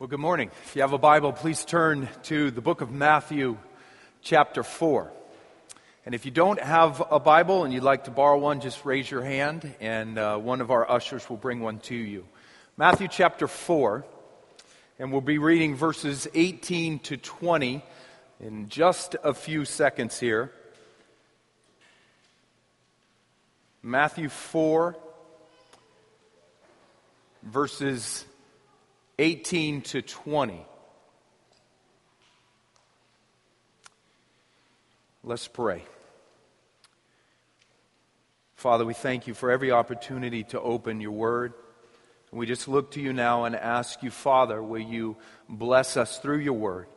Well, good morning. If you have a Bible, please turn to the book of Matthew, chapter 4. And if you don't have a Bible and you'd like to borrow one, just raise your hand and uh, one of our ushers will bring one to you. Matthew, chapter 4. And we'll be reading verses 18 to 20 in just a few seconds here. Matthew 4, verses 18 to 20. Let's pray. Father, we thank you for every opportunity to open your word. We just look to you now and ask you, Father, will you bless us through your word?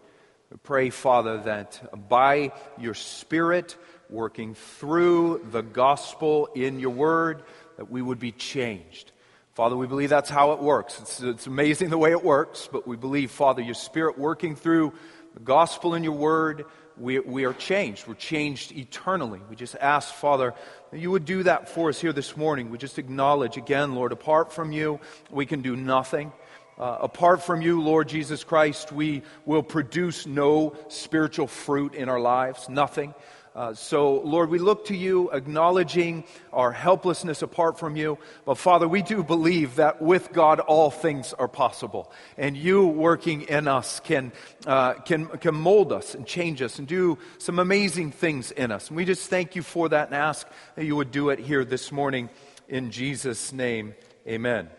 We pray, Father, that by your Spirit working through the gospel in your word, that we would be changed. Father, we believe that's how it works. It's, it's amazing the way it works, but we believe, Father, your Spirit working through the gospel in your word, we, we are changed. We're changed eternally. We just ask, Father, that you would do that for us here this morning. We just acknowledge again, Lord, apart from you, we can do nothing. Uh, apart from you, Lord Jesus Christ, we will produce no spiritual fruit in our lives, nothing. Uh, so, Lord, we look to you, acknowledging our helplessness apart from you. But, Father, we do believe that with God all things are possible. And you working in us can, uh, can, can mold us and change us and do some amazing things in us. And we just thank you for that and ask that you would do it here this morning in Jesus' name. Amen.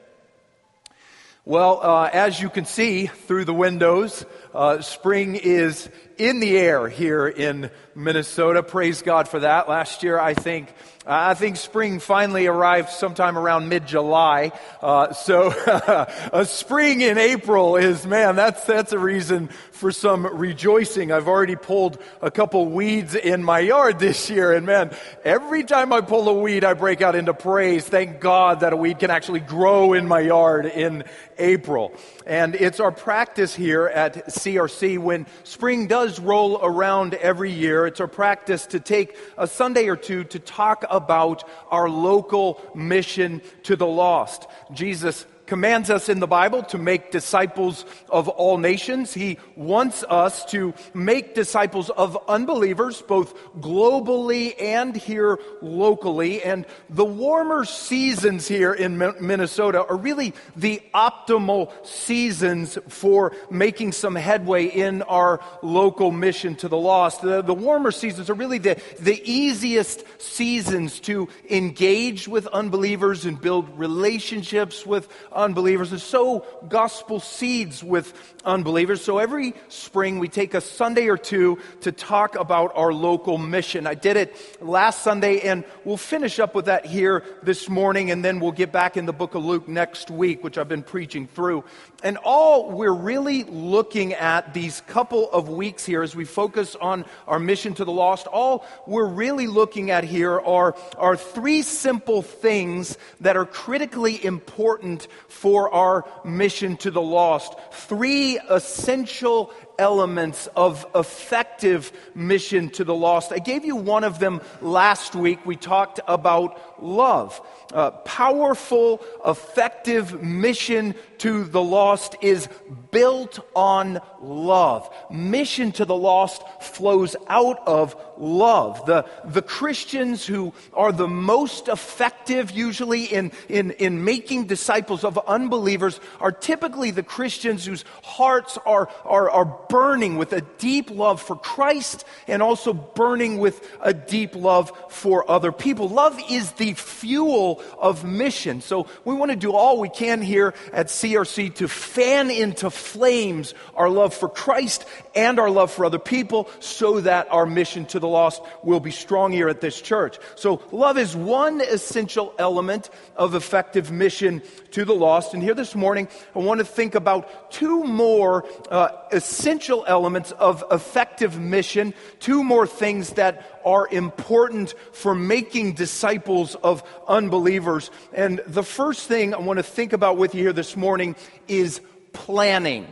Well, uh, as you can see through the windows, uh, spring is in the air here in Minnesota. Praise God for that. Last year, I think, I think spring finally arrived sometime around mid-July. Uh, so, a spring in April is, man, that's, that's a reason for some rejoicing. I've already pulled a couple weeds in my yard this year, and man, every time I pull a weed, I break out into praise. Thank God that a weed can actually grow in my yard in April. And it's our practice here at CRC when spring does roll around every year. It's our practice to take a Sunday or two to talk about our local mission to the lost. Jesus commands us in the Bible to make disciples of all nations. He wants us to make disciples of unbelievers, both globally and here locally. And the warmer seasons here in Minnesota are really the optimal seasons for making some headway in our local mission to the lost. The, the warmer seasons are really the, the easiest seasons to engage with unbelievers and build relationships with unbelievers and sow gospel seeds with unbelievers. So every spring we take a Sunday or two to talk about our local mission. I did it last Sunday and we'll finish up with that here this morning and then we'll get back in the book of Luke next week, which I've been preaching through. And all we're really looking at these couple of weeks here as we focus on our mission to the lost, all we're really looking at here are, are three simple things that are critically important for our mission to the lost. Three essential elements of effective mission to the lost. I gave you one of them last week. We talked about love. Uh, powerful, effective mission to the lost is built on love. Mission to the lost flows out of love. The, the Christians who are the most effective usually in, in, in making disciples of unbelievers are typically the Christians whose hearts are, are, are burning with a deep love for Christ and also burning with a deep love for other people. Love is the fuel of mission. So we want to do all we can here at CRC to fan into flames our love for Christ and our love for other people so that our mission to the lost will be strong here at this church. So love is one essential element of effective mission to the lost. And here this morning, I want to think about two more uh, essential elements of effective mission, two more things that are important for making disciples of unbelievers. And the first thing I want to think about with you here this morning is planning.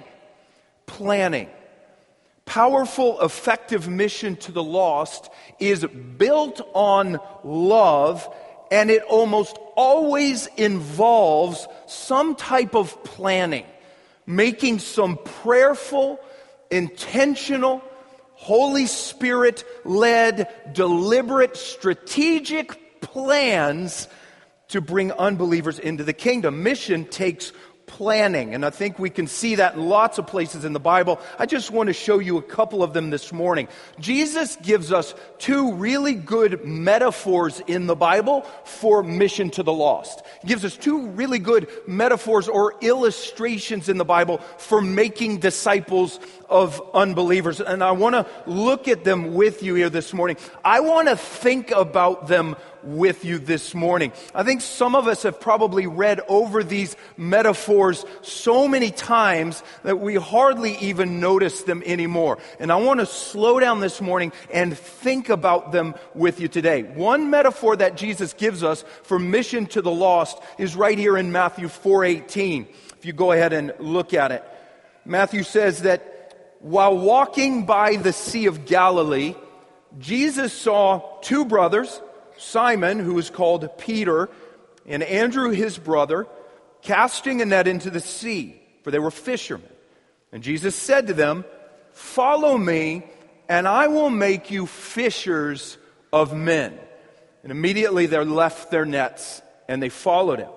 Planning. Powerful, effective mission to the lost is built on love and it almost always involves some type of planning. making some prayerful, intentional, Holy Spirit led, deliberate, strategic plans to bring unbelievers into the kingdom. Mission takes planning. And I think we can see that in lots of places in the Bible. I just want to show you a couple of them this morning. Jesus gives us two really good metaphors in the Bible for mission to the lost. He gives us two really good metaphors or illustrations in the Bible for making disciples of unbelievers. And I want to look at them with you here this morning. I want to think about them with you this morning. I think some of us have probably read over these metaphors so many times that we hardly even notice them anymore. And I want to slow down this morning and think about them with you today. One metaphor that Jesus gives us for mission to the lost is right here in Matthew 4:18. If you go ahead and look at it. Matthew says that while walking by the Sea of Galilee, Jesus saw two brothers, Simon, who was called Peter, and Andrew, his brother, casting a net into the sea, for they were fishermen. And Jesus said to them, Follow me, and I will make you fishers of men. And immediately they left their nets and they followed him.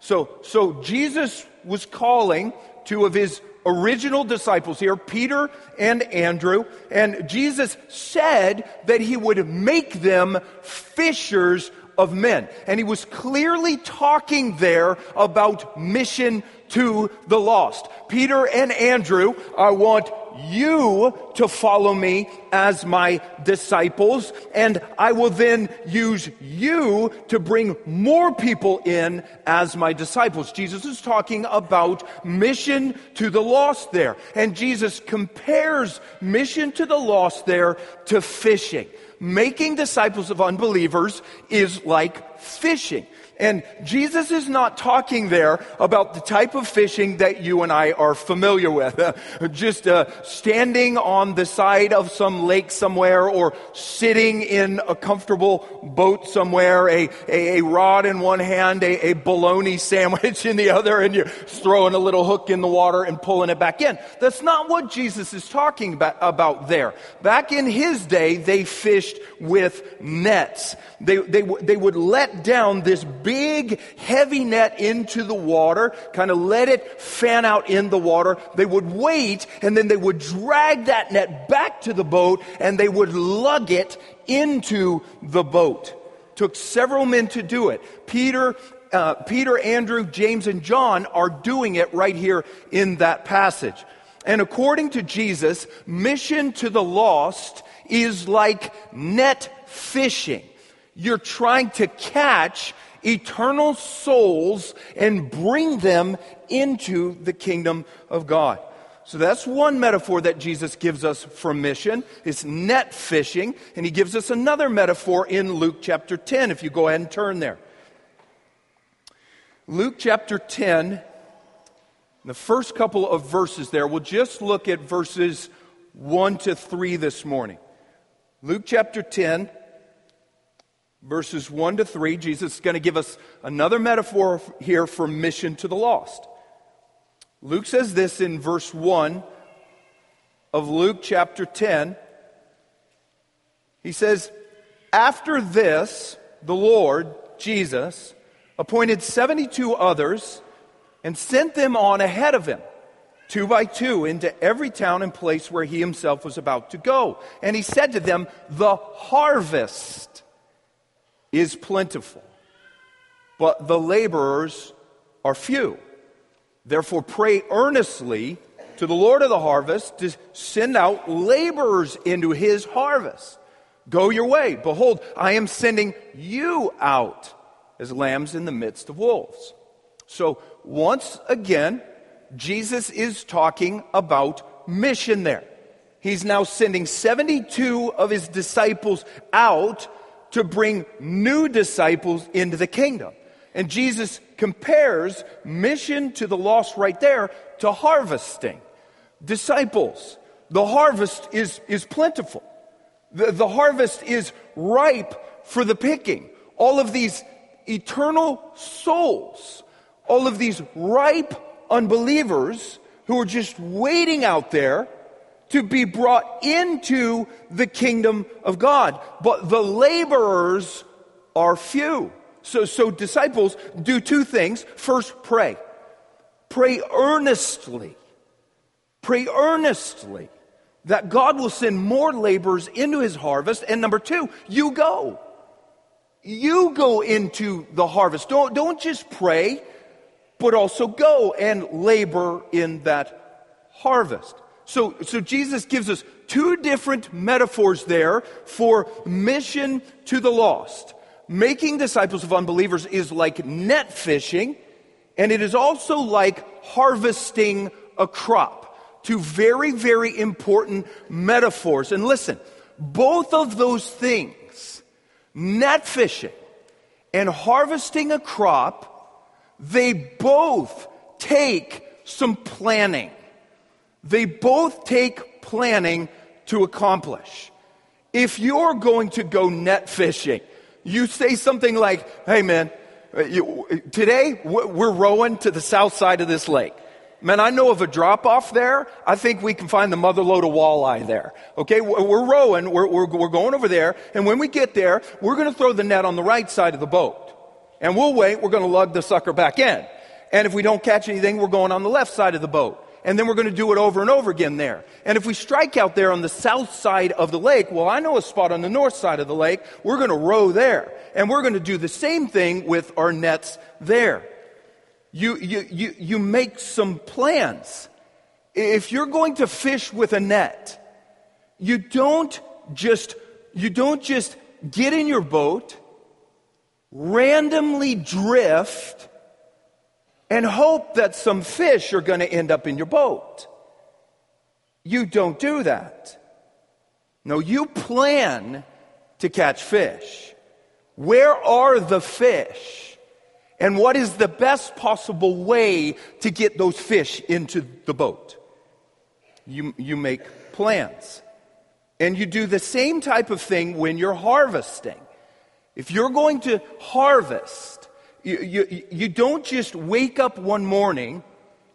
So, so Jesus was calling two of his original disciples here, Peter and Andrew, and Jesus said that he would make them fishers of men. And he was clearly talking there about mission to the lost. Peter and Andrew, I want you to follow me as my disciples, and I will then use you to bring more people in as my disciples. Jesus is talking about mission to the lost there. And Jesus compares mission to the lost there to fishing. Making disciples of unbelievers is like fishing. And Jesus is not talking there about the type of fishing that you and I are familiar with. Uh, just uh, standing on the side of some lake somewhere or sitting in a comfortable boat somewhere, a, a, a rod in one hand, a, a bologna sandwich in the other, and you're throwing a little hook in the water and pulling it back in. That's not what Jesus is talking about, about there. Back in his day, they fished with nets. They, they, they would let down this big big, heavy net into the water, kind of let it fan out in the water. They would wait, and then they would drag that net back to the boat, and they would lug it into the boat. Took several men to do it. Peter uh, Peter, Andrew, James, and John are doing it right here in that passage. And according to Jesus, mission to the lost is like net fishing. You're trying to catch eternal souls and bring them into the kingdom of God. So that's one metaphor that Jesus gives us for mission. It's net fishing. And he gives us another metaphor in Luke chapter 10, if you go ahead and turn there. Luke chapter 10, the first couple of verses there, we'll just look at verses 1 to 3 this morning. Luke chapter 10, verses 1 to 3, Jesus is going to give us another metaphor here for mission to the lost. Luke says this in verse 1 of Luke chapter 10. He says, After this, the Lord, Jesus, appointed 72 others and sent them on ahead of him, two by two, into every town and place where he himself was about to go. And he said to them, The harvest is plentiful, but the laborers are few. Therefore, pray earnestly to the Lord of the harvest to send out laborers into his harvest. Go your way. Behold, I am sending you out as lambs in the midst of wolves. So, once again, Jesus is talking about mission there. He's now sending 72 of his disciples out to bring new disciples into the kingdom. And Jesus compares mission to the lost right there to harvesting. Disciples, the harvest is, is plentiful. The, the harvest is ripe for the picking. All of these eternal souls, all of these ripe unbelievers who are just waiting out there to be brought into the kingdom of God. But the laborers are few. So, so disciples do two things. First, pray. Pray earnestly. Pray earnestly that God will send more laborers into his harvest. And number two, you go. You go into the harvest. Don't, don't just pray, but also go and labor in that harvest. So, so Jesus gives us two different metaphors there for mission to the lost. Making disciples of unbelievers is like net fishing, and it is also like harvesting a crop. Two very, very important metaphors. And listen, both of those things net fishing and harvesting a crop, they both take some planning. They both take planning to accomplish. If you're going to go net fishing, you say something like, hey man, uh, you, today we're rowing to the south side of this lake. Man, I know of a drop off there. I think we can find the mother lode of walleye there. Okay, we're rowing, we're, we're, we're going over there, and when we get there, we're going to throw the net on the right side of the boat. And we'll wait, we're going to lug the sucker back in. And if we don't catch anything, we're going on the left side of the boat. And then we're going to do it over and over again there. And if we strike out there on the south side of the lake, well, I know a spot on the north side of the lake. We're going to row there. And we're going to do the same thing with our nets there you, you, you, you make some plans. If you're going to fish with a net, you don't just, you don't just get in your boat, randomly drift, and hope that some fish are going to end up in your boat. You don't do that. No, you plan to catch fish. Where are the fish? And what is the best possible way to get those fish into the boat? You, you make plans. And you do the same type of thing when you're harvesting. If you're going to harvest, you, you, you don't just wake up one morning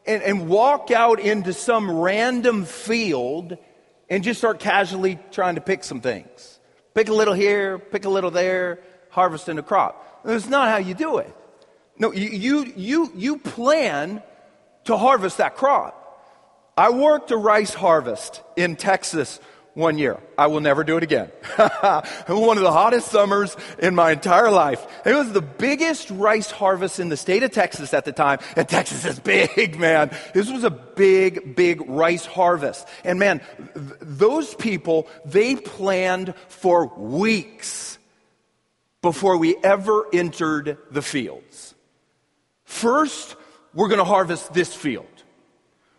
and, and walk out into some random field and just start casually trying to pick some things. Pick a little here, pick a little there, harvesting a crop. That's not how you do it. No, you, you, you plan to harvest that crop. I worked a rice harvest in Texas one year. I will never do it again. one of the hottest summers in my entire life. It was the biggest rice harvest in the state of Texas at the time. And Texas is big, man. This was a big, big rice harvest. And man, th- those people, they planned for weeks before we ever entered the fields. First, we're going to harvest this field.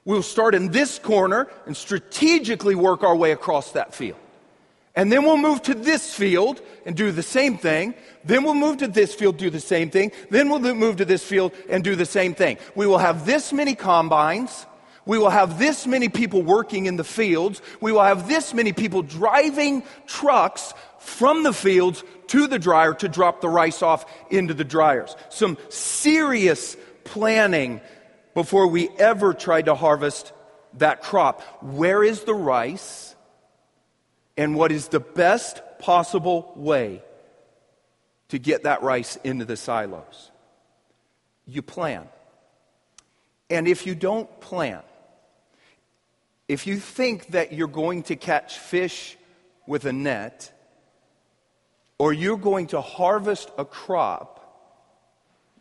We'll start in this corner and strategically work our way across that field. And then we'll move to this field and do the same thing. Then we'll move to this field, do the same thing. Then we'll move to this field and do the same thing. We will have this many combines. We will have this many people working in the fields. We will have this many people driving trucks from the fields to the dryer to drop the rice off into the dryers. Some serious planning before we ever tried to harvest that crop. Where is the rice? And what is the best possible way to get that rice into the silos? You plan. And if you don't plan, if you think that you're going to catch fish with a net, or you're going to harvest a crop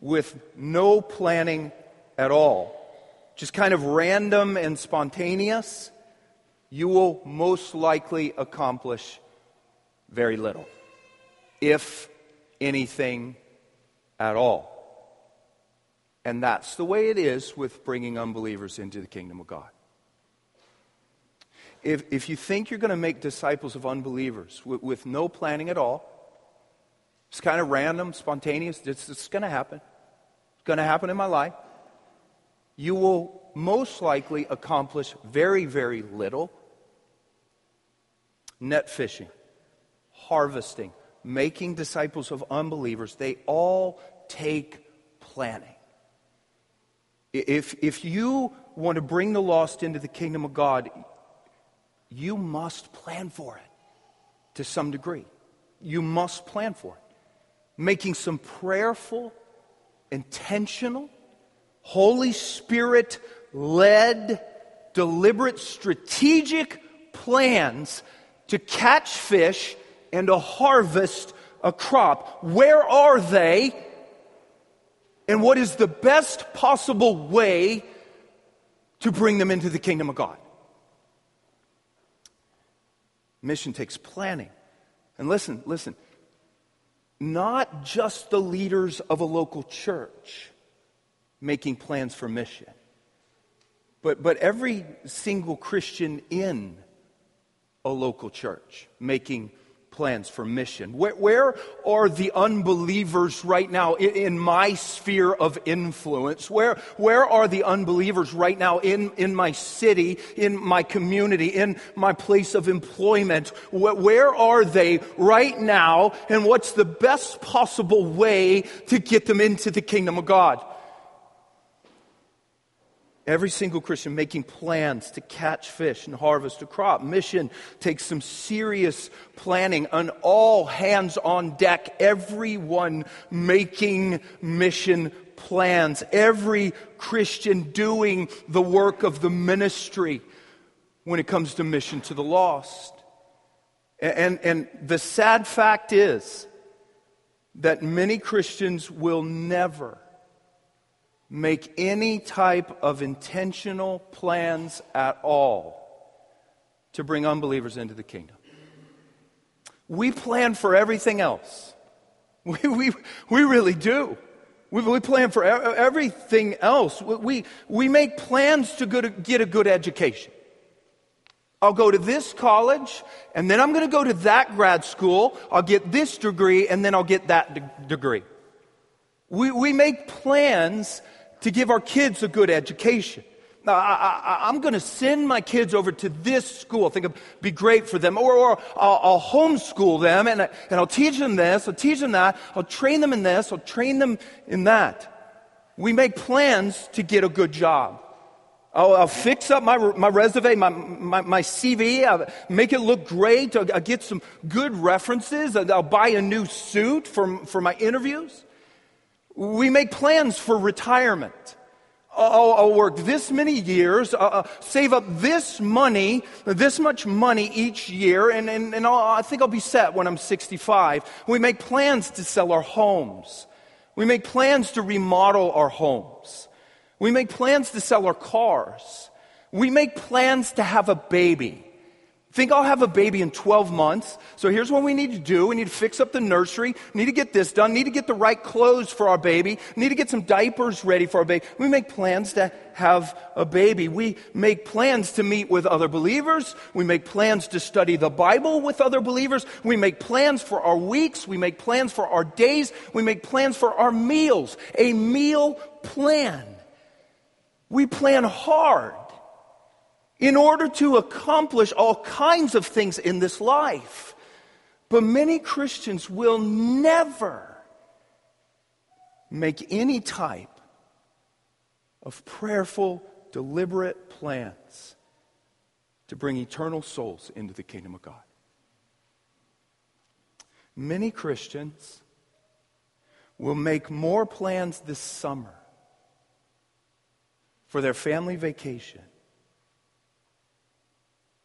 with no planning at all, just kind of random and spontaneous, you will most likely accomplish very little, if anything at all. And that's the way it is with bringing unbelievers into the kingdom of God. If, if you think you're going to make disciples of unbelievers with, with no planning at all, it's kind of random, spontaneous. It's, it's going to happen. It's going to happen in my life. You will most likely accomplish very, very little. Net fishing, harvesting, making disciples of unbelievers, they all take planning. If, if you want to bring the lost into the kingdom of God, you must plan for it to some degree. You must plan for it. Making some prayerful, intentional, Holy Spirit led, deliberate, strategic plans to catch fish and to harvest a crop. Where are they? And what is the best possible way to bring them into the kingdom of God? Mission takes planning. And listen, listen, not just the leaders of a local church making plans for mission, but, but every single Christian in a local church making plans for mission? Where, where, are the unbelievers right now in, in, my sphere of influence? Where, where are the unbelievers right now in, in my city, in my community, in my place of employment? Where, where are they right now? And what's the best possible way to get them into the kingdom of God? Every single Christian making plans to catch fish and harvest a crop. Mission takes some serious planning, an all hands on deck, everyone making mission plans, every Christian doing the work of the ministry when it comes to mission to the lost. And, and the sad fact is that many Christians will never make any type of intentional plans at all to bring unbelievers into the kingdom. We plan for everything else. We, we, we really do. We, we plan for everything else. We, we make plans to, to get a good education. I'll go to this college, and then I'm going to go to that grad school. I'll get this degree, and then I'll get that de- degree. We, we make plans to give our kids a good education. Now, I, am going to send my kids over to this school. I think it'd be great for them. Or, or I'll, I'll, homeschool them and, and I'll teach them this, I'll teach them that, I'll train them in this, I'll train them in that. We make plans to get a good job. I'll, I'll fix up my, my resume, my, my, my CV, I'll make it look great, I'll, I'll get some good references, I'll buy a new suit for, for my interviews. We make plans for retirement. I'll, I'll work this many years, uh, uh, save up this money, this much money each year, and, and, and i think I'll be set when I'm 65. We make plans to sell our homes. We make plans to remodel our homes. We make plans to sell our cars. We make plans to have a baby. Think I'll have a baby in 12 months. So here's what we need to do. We need to fix up the nursery. Need to get this done. Need to get the right clothes for our baby. Need to get some diapers ready for our baby. We make plans to have a baby. We make plans to meet with other believers. We make plans to study the Bible with other believers. We make plans for our weeks. We make plans for our days. We make plans for our meals. A meal plan. We plan hard in order to accomplish all kinds of things in this life. But many Christians will never make any type of prayerful, deliberate plans to bring eternal souls into the kingdom of God. Many Christians will make more plans this summer for their family vacation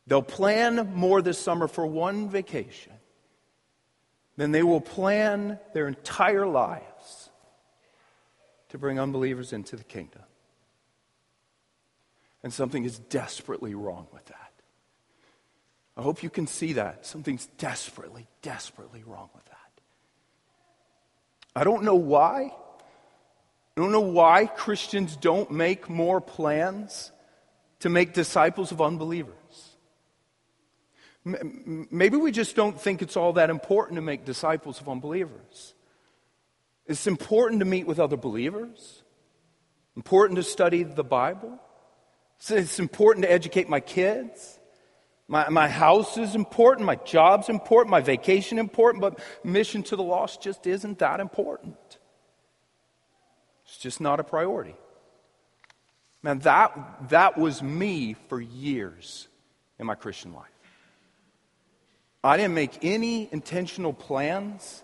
They'll plan more this summer for one vacation than they will plan their entire lives to bring unbelievers into the kingdom. And something is desperately wrong with that. I hope you can see that. Something's desperately, desperately wrong with that. I don't know why. I don't know why Christians don't make more plans to make disciples of unbelievers. Maybe we just don't think it's all that important to make disciples of unbelievers. It's important to meet with other believers, important to study the Bible. It's important to educate my kids. My, my house is important, my job's important, my vacation important, but mission to the lost just isn't that important. It's just not a priority. Man, that, that was me for years in my Christian life. I didn't make any intentional plans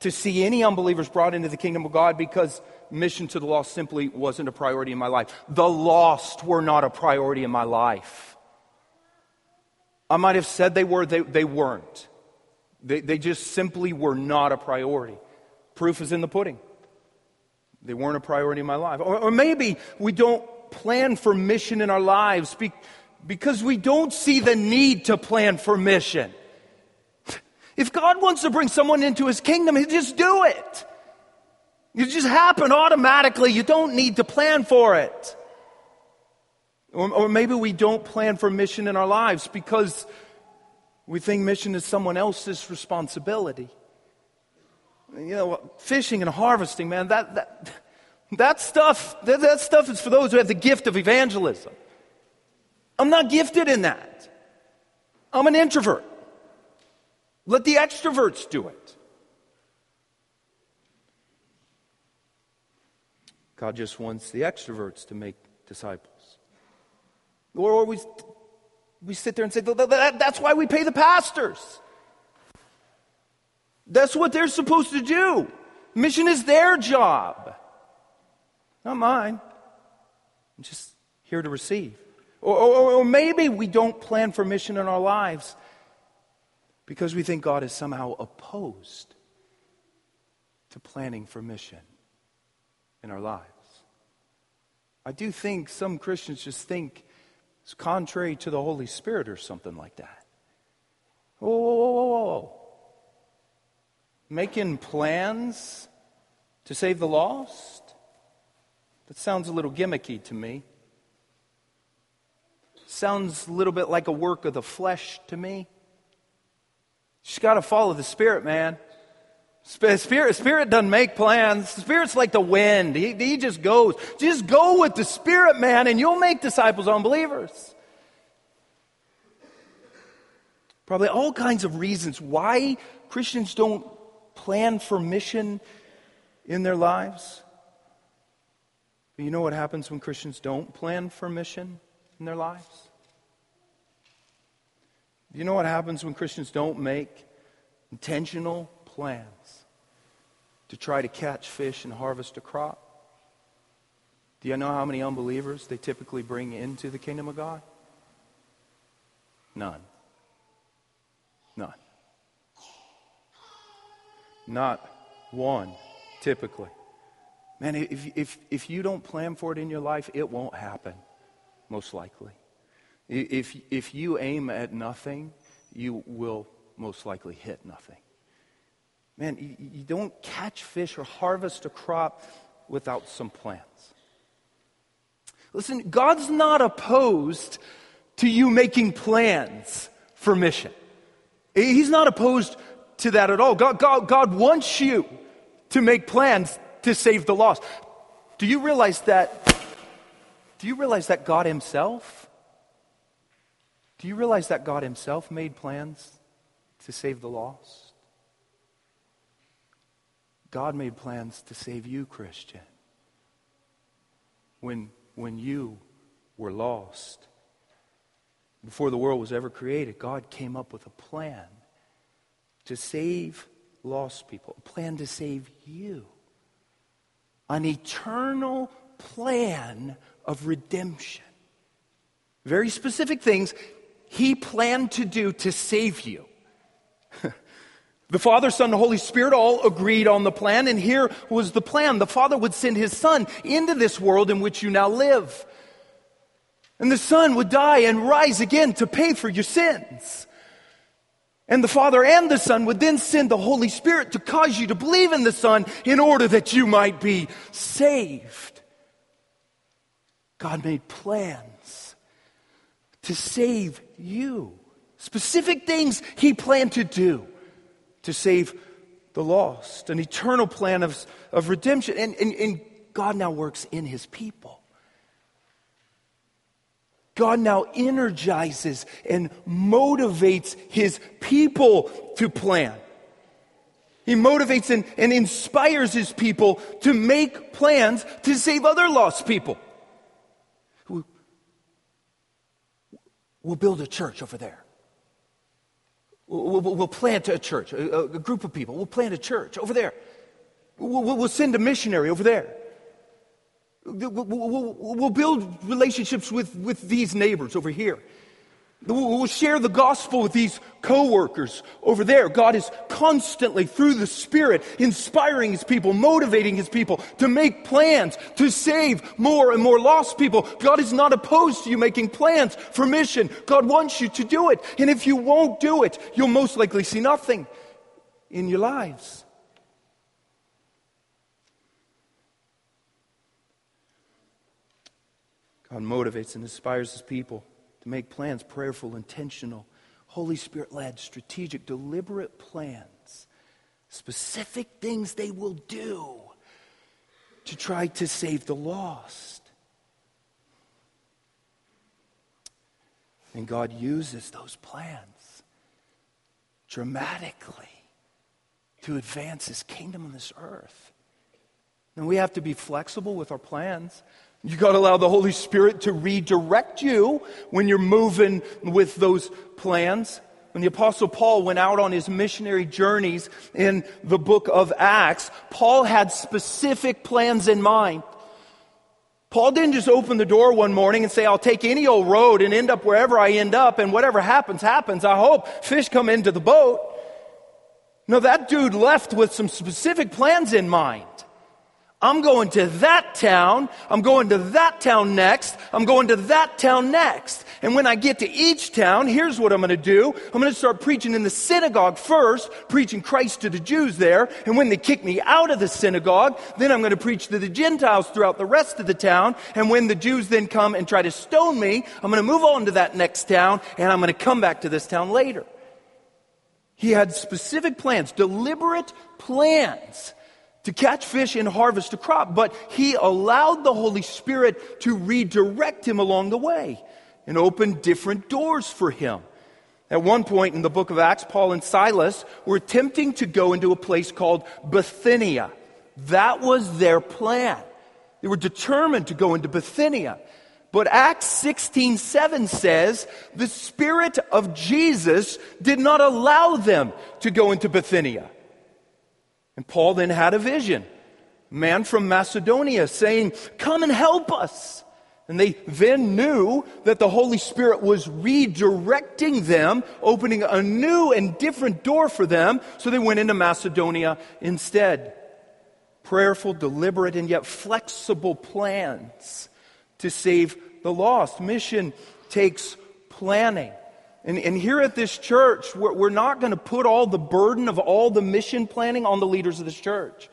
to see any unbelievers brought into the kingdom of God because mission to the lost simply wasn't a priority in my life. The lost were not a priority in my life. I might have said they were, they, they weren't. They, they just simply were not a priority. Proof is in the pudding. They weren't a priority in my life. Or, or maybe we don't plan for mission in our lives because we don't see the need to plan for mission. If God wants to bring someone into his kingdom, he'll just do it. It just happen automatically. You don't need to plan for it. Or, or maybe we don't plan for mission in our lives because we think mission is someone else's responsibility. You know, fishing and harvesting, man, that, that, that stuff, that, that stuff is for those who have the gift of evangelism. I'm not gifted in that. I'm an introvert. Let the extroverts do it. God just wants the extroverts to make disciples. Or we, we sit there and say, that's why we pay the pastors. That's what they're supposed to do. Mission is their job, not mine. I'm just here to receive. Or, or, or, maybe we don't plan for mission in our lives because we think God is somehow opposed to planning for mission in our lives. I do think some Christians just think it's contrary to the Holy Spirit or something like that. Whoa, whoa, whoa, whoa, whoa. Making plans to save the lost? That sounds a little gimmicky to me. Sounds a little bit like a work of the flesh to me. She's got to follow the Spirit, man. Spirit, Spirit doesn't make plans. Spirit's like the wind. He, he just goes. Just go with the Spirit, man, and you'll make disciples, unbelievers. Probably all kinds of reasons why Christians don't plan for mission in their lives. But you know what happens when Christians don't plan for mission in their lives? Do you know what happens when Christians don't make intentional plans to try to catch fish and harvest a crop? Do you know how many unbelievers they typically bring into the kingdom of God? None. None. Not one, typically. Man, if, if, if you don't plan for it in your life, it won't happen, most likely. If, if you aim at nothing, you will most likely hit nothing. Man, you, you don't catch fish or harvest a crop without some plans. Listen, God's not opposed to you making plans for mission. He's not opposed to that at all. God, God, God wants you to make plans to save the lost. Do you realize that? Do you realize that God Himself? Do you realize that God Himself made plans to save the lost? God made plans to save you, Christian. When, when you were lost, before the world was ever created, God came up with a plan to save lost people, a plan to save you, an eternal plan of redemption. Very specific things He planned to do to save you. The Father, Son, and Holy Spirit all agreed on the plan, and here was the plan. The Father would send His Son into this world in which you now live. And the Son would die and rise again to pay for your sins. And the Father and the Son would then send the Holy Spirit to cause you to believe in the Son in order that you might be saved. God made plans to save you. Specific things He planned to do to save the lost, an eternal plan of, of redemption. And, and, and God now works in his people. God now energizes and motivates his people to plan. He motivates and, and inspires his people to make plans to save other lost people. We'll build a church over there. We'll, we'll, plant a church, a, a, group of people. We'll plant a church over there. We'll, we'll send a missionary over there. We'll, build relationships with, with these neighbors over here. We'll share the gospel with these coworkers over there. God is constantly, through the Spirit, inspiring His people, motivating His people to make plans to save more and more lost people. God is not opposed to you making plans for mission. God wants you to do it. And if you won't do it, you'll most likely see nothing in your lives. God motivates and inspires His people to make plans, prayerful, intentional, Holy Spirit led, strategic, deliberate plans, specific things they will do to try to save the lost. And God uses those plans dramatically to advance his kingdom on this earth. And we have to be flexible with our plans. You got to allow the Holy Spirit to redirect you when you're moving with those plans. When the Apostle Paul went out on his missionary journeys in the book of Acts, Paul had specific plans in mind. Paul didn't just open the door one morning and say, I'll take any old road and end up wherever I end up, and whatever happens, happens. I hope fish come into the boat. No, that dude left with some specific plans in mind. I'm going to that town. I'm going to that town next. I'm going to that town next. And when I get to each town, here's what I'm going to do. I'm going to start preaching in the synagogue first, preaching Christ to the Jews there. And when they kick me out of the synagogue, then I'm going to preach to the Gentiles throughout the rest of the town. And when the Jews then come and try to stone me, I'm going to move on to that next town and I'm going to come back to this town later. He had specific plans, deliberate plans to catch fish and harvest a crop, but he allowed the Holy Spirit to redirect him along the way and open different doors for him. At one point in the book of Acts, Paul and Silas were attempting to go into a place called Bithynia. That was their plan. They were determined to go into Bithynia. But Acts 16:7 says the spirit of Jesus did not allow them to go into Bithynia. And Paul then had a vision. Man from Macedonia saying, Come and help us. And they then knew that the Holy Spirit was redirecting them, opening a new and different door for them, so they went into Macedonia instead. Prayerful, deliberate, and yet flexible plans to save the lost. Mission takes planning. And, and here at this church, we're, we're not going to put all the burden of all the mission planning on the leaders of this church.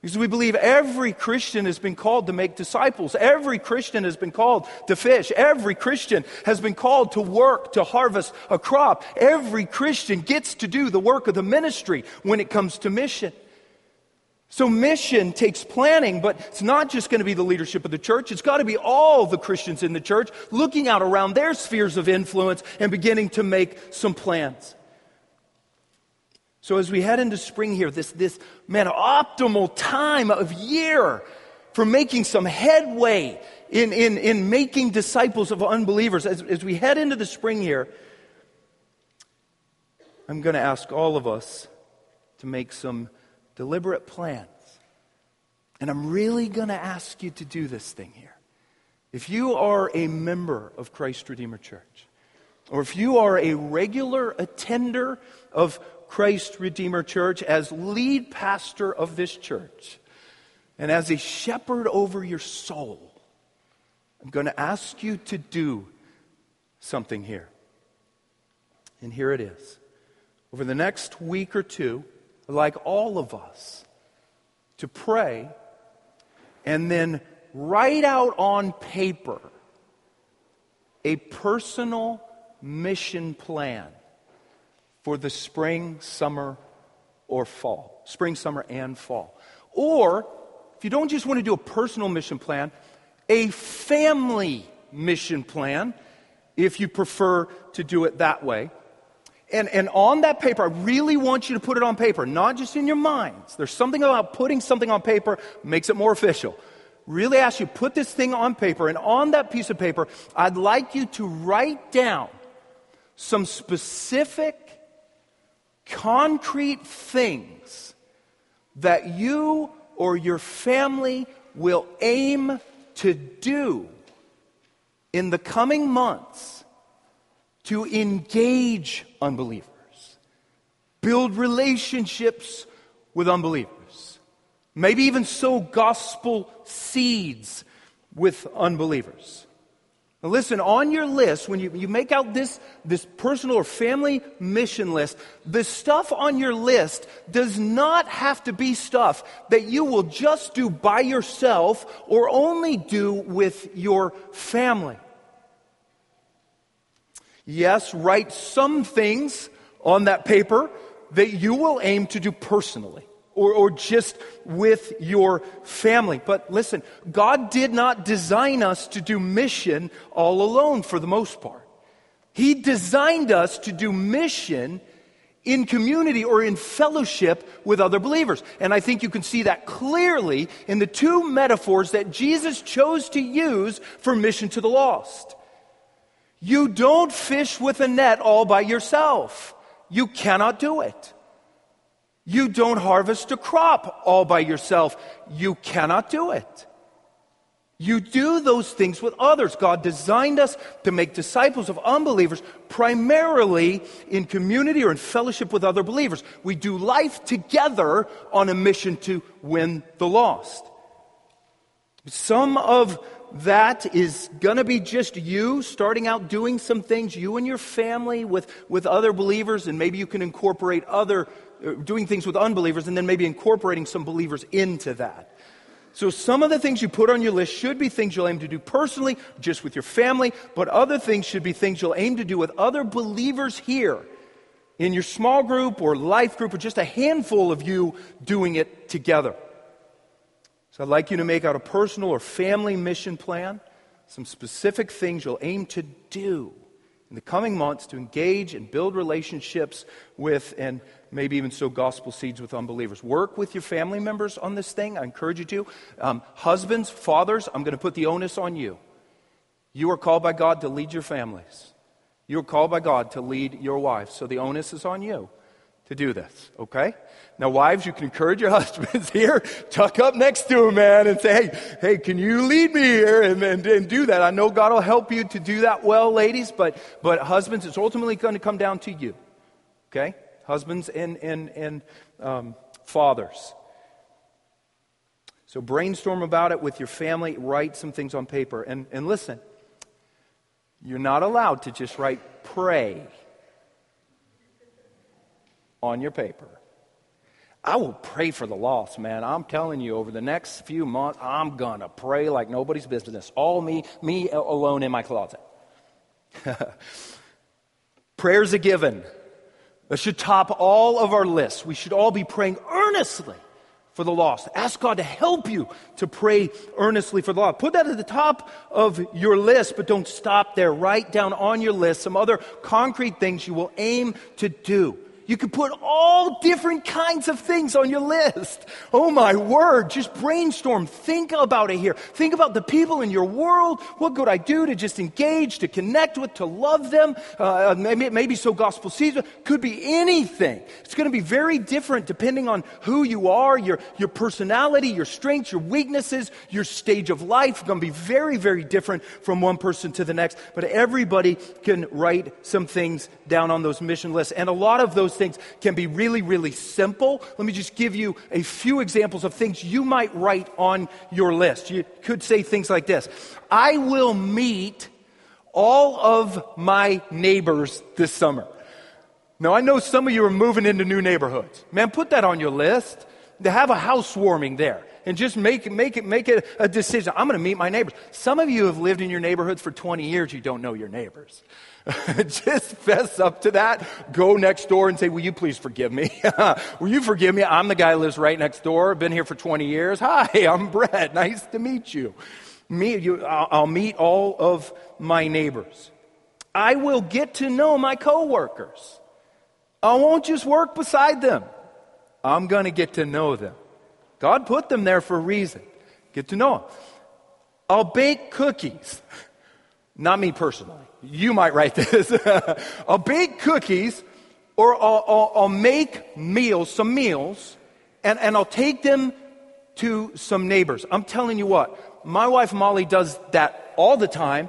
Because we believe every Christian has been called to make disciples. Every Christian has been called to fish. Every Christian has been called to work, to harvest a crop. Every Christian gets to do the work of the ministry when it comes to mission. So mission takes planning, but it's not just going to be the leadership of the church. It's got to be all the Christians in the church looking out around their spheres of influence and beginning to make some plans. So as we head into spring here, this, this man, optimal time of year for making some headway in, in, in making disciples of unbelievers. As, as we head into the spring here, I'm going to ask all of us to make some deliberate plans. And I'm really going to ask you to do this thing here. If you are a member of Christ Redeemer Church, or if you are a regular attender of Christ Redeemer Church as lead pastor of this church, and as a shepherd over your soul, I'm going to ask you to do something here. And here it is. Over the next week or two, like all of us, to pray and then write out on paper a personal mission plan for the spring, summer, or fall. Spring, summer, and fall. Or, if you don't just want to do a personal mission plan, a family mission plan, if you prefer to do it that way. And, and on that paper, I really want you to put it on paper, not just in your minds. There's something about putting something on paper makes it more official. really ask you, put this thing on paper, and on that piece of paper, I'd like you to write down some specific, concrete things that you or your family will aim to do in the coming months to engage unbelievers, build relationships with unbelievers, maybe even sow gospel seeds with unbelievers. Now listen, on your list, when you, you make out this, this personal or family mission list, the stuff on your list does not have to be stuff that you will just do by yourself or only do with your family. Yes, write some things on that paper that you will aim to do personally or, or just with your family. But listen, God did not design us to do mission all alone for the most part. He designed us to do mission in community or in fellowship with other believers. And I think you can see that clearly in the two metaphors that Jesus chose to use for mission to the lost. You don't fish with a net all by yourself. You cannot do it. You don't harvest a crop all by yourself. You cannot do it. You do those things with others. God designed us to make disciples of unbelievers primarily in community or in fellowship with other believers. We do life together on a mission to win the lost. Some of that is going to be just you starting out doing some things, you and your family with, with other believers, and maybe you can incorporate other uh, doing things with unbelievers and then maybe incorporating some believers into that. So some of the things you put on your list should be things you'll aim to do personally, just with your family, but other things should be things you'll aim to do with other believers here in your small group or life group or just a handful of you doing it together. So I'd like you to make out a personal or family mission plan, some specific things you'll aim to do in the coming months to engage and build relationships with and maybe even sow gospel seeds with unbelievers. Work with your family members on this thing. I encourage you to. Um, husbands, fathers, I'm going to put the onus on you. You are called by God to lead your families. You are called by God to lead your wives. So the onus is on you to do this, okay? Now, wives, you can encourage your husbands here, tuck up next to him, man, and say, hey, hey, can you lead me here? And, and, and do that. I know God will help you to do that well, ladies, but, but husbands, it's ultimately going to come down to you, okay? husbands and, and, and um, fathers. So brainstorm about it with your family, write some things on paper. And, and listen, you're not allowed to just write pray on your paper. I will pray for the lost, man. I'm telling you, over the next few months, I'm going to pray like nobody's business. All me, me alone in my closet. Prayer's a given. That should top all of our lists. We should all be praying earnestly for the lost. Ask God to help you to pray earnestly for the lost. Put that at the top of your list, but don't stop there. Write down on your list some other concrete things you will aim to do you could put all different kinds of things on your list. Oh my word, just brainstorm. Think about it here. Think about the people in your world. What could I do to just engage, to connect with, to love them? Uh, maybe, maybe so gospel season. Could be anything. It's going to be very different depending on who you are, your, your personality, your strengths, your weaknesses, your stage of life. It's going to be very, very different from one person to the next. But everybody can write some things down on those mission lists. And a lot of those things can be really, really simple. Let me just give you a few examples of things you might write on your list. You could say things like this I will meet all of my neighbors this summer. Now, I know some of you are moving into new neighborhoods. Man, put that on your list. To have a housewarming there and just make, make it, make it a decision. I'm going to meet my neighbors. Some of you have lived in your neighborhoods for 20 years. You don't know your neighbors. Just fess up to that. Go next door and say, Will you please forgive me? Will you forgive me? I'm the guy who lives right next door. Been here for 20 years. Hi, I'm Brett. Nice to meet you. Me, you I'll, I'll meet all of my neighbors. I will get to know my coworkers. I won't just work beside them. I'm going to get to know them. God put them there for a reason. Get to know them. I'll bake cookies. Not me personally. You might write this. I'll bake cookies or I'll, I'll, I'll, make meals, some meals, and, and I'll take them to some neighbors. I'm telling you what, my wife Molly does that all the time,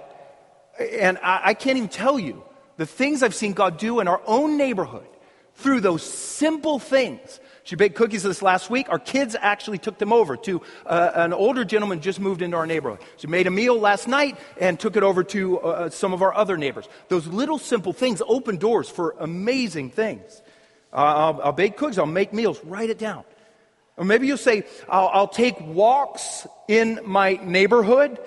and I, I can't even tell you the things I've seen God do in our own neighborhood through those simple things. She baked cookies this last week. Our kids actually took them over to uh, an older gentleman just moved into our neighborhood. She made a meal last night and took it over to uh, some of our other neighbors. Those little simple things open doors for amazing things. Uh, I'll, I'll, bake cookies. I'll make meals. Write it down. Or maybe you'll say, I'll, I'll take walks in my neighborhood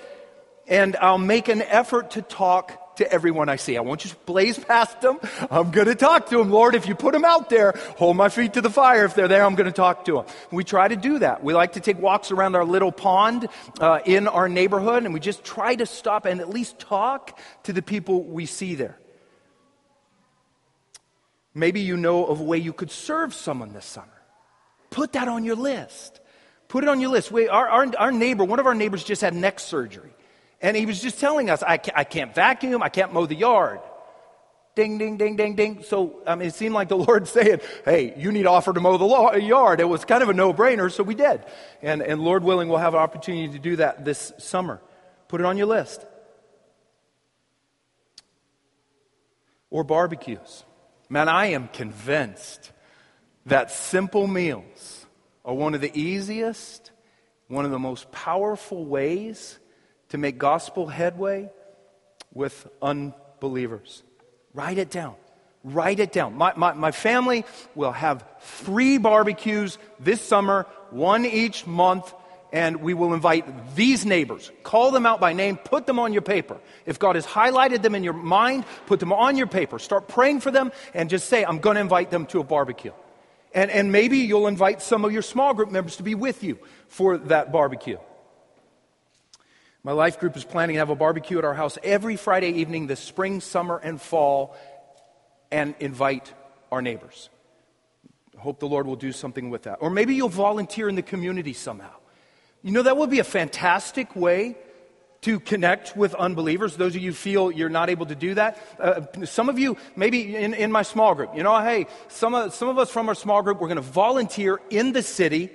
and I'll make an effort to talk to everyone I see. I won't just blaze past them. I'm going to talk to them. Lord, if you put them out there, hold my feet to the fire. If they're there, I'm going to talk to them. We try to do that. We like to take walks around our little pond uh, in our neighborhood, and we just try to stop and at least talk to the people we see there. Maybe you know of a way you could serve someone this summer. Put that on your list. Put it on your list. We, our, our, our neighbor, one of our neighbors just had neck surgery. And he was just telling us, I can't, I can't vacuum, I can't mow the yard. Ding, ding, ding, ding, ding. So, I mean, it seemed like the Lord saying, hey, you need to offer to mow the law, yard. It was kind of a no brainer, so we did. And, and Lord willing, we'll have an opportunity to do that this summer. Put it on your list. Or barbecues. Man, I am convinced that simple meals are one of the easiest, one of the most powerful ways to make gospel headway with unbelievers. Write it down. Write it down. My, my, my, family will have three barbecues this summer, one each month, and we will invite these neighbors. Call them out by name, put them on your paper. If God has highlighted them in your mind, put them on your paper. Start praying for them and just say, I'm going to invite them to a barbecue. And, and maybe you'll invite some of your small group members to be with you for that barbecue. My life group is planning to have a barbecue at our house every Friday evening this spring, summer, and fall and invite our neighbors. Hope the Lord will do something with that. Or maybe you'll volunteer in the community somehow. You know, that would be a fantastic way to connect with unbelievers. Those of you feel you're not able to do that. Uh, some of you, maybe in, in my small group, you know, hey, some of, some of us from our small group, we're going to volunteer in the city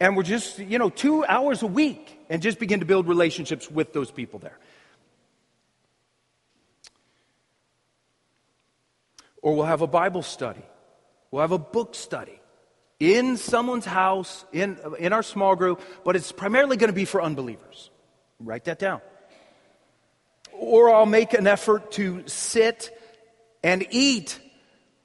and we're just, you know, two hours a week and just begin to build relationships with those people there. Or we'll have a Bible study, we'll have a book study in someone's house, in, in our small group, but it's primarily going to be for unbelievers. Write that down. Or I'll make an effort to sit and eat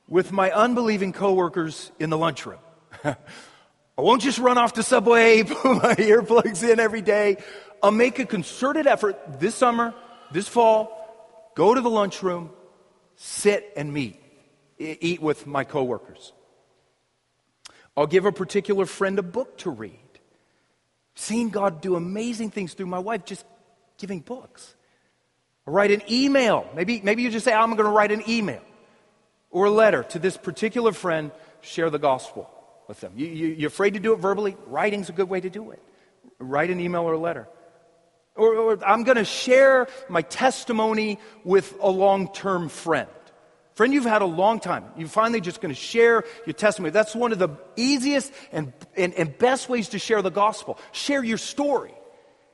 with my unbelieving coworkers in the lunchroom. I won't just run off to Subway, put my earplugs in every day. I'll make a concerted effort this summer, this fall, go to the lunchroom, sit and meet, eat with my coworkers. I'll give a particular friend a book to read. Seen God do amazing things through my wife just giving books. I'll write an email. Maybe, maybe you just say, I'm going to write an email or a letter to this particular friend, share the gospel with them. You, you, you're afraid to do it verbally? Writing's a good way to do it. Write an email or a letter. Or, or I'm going to share my testimony with a long term friend. Friend you've had a long time. You're finally just going to share your testimony. That's one of the easiest and, and, and best ways to share the gospel. Share your story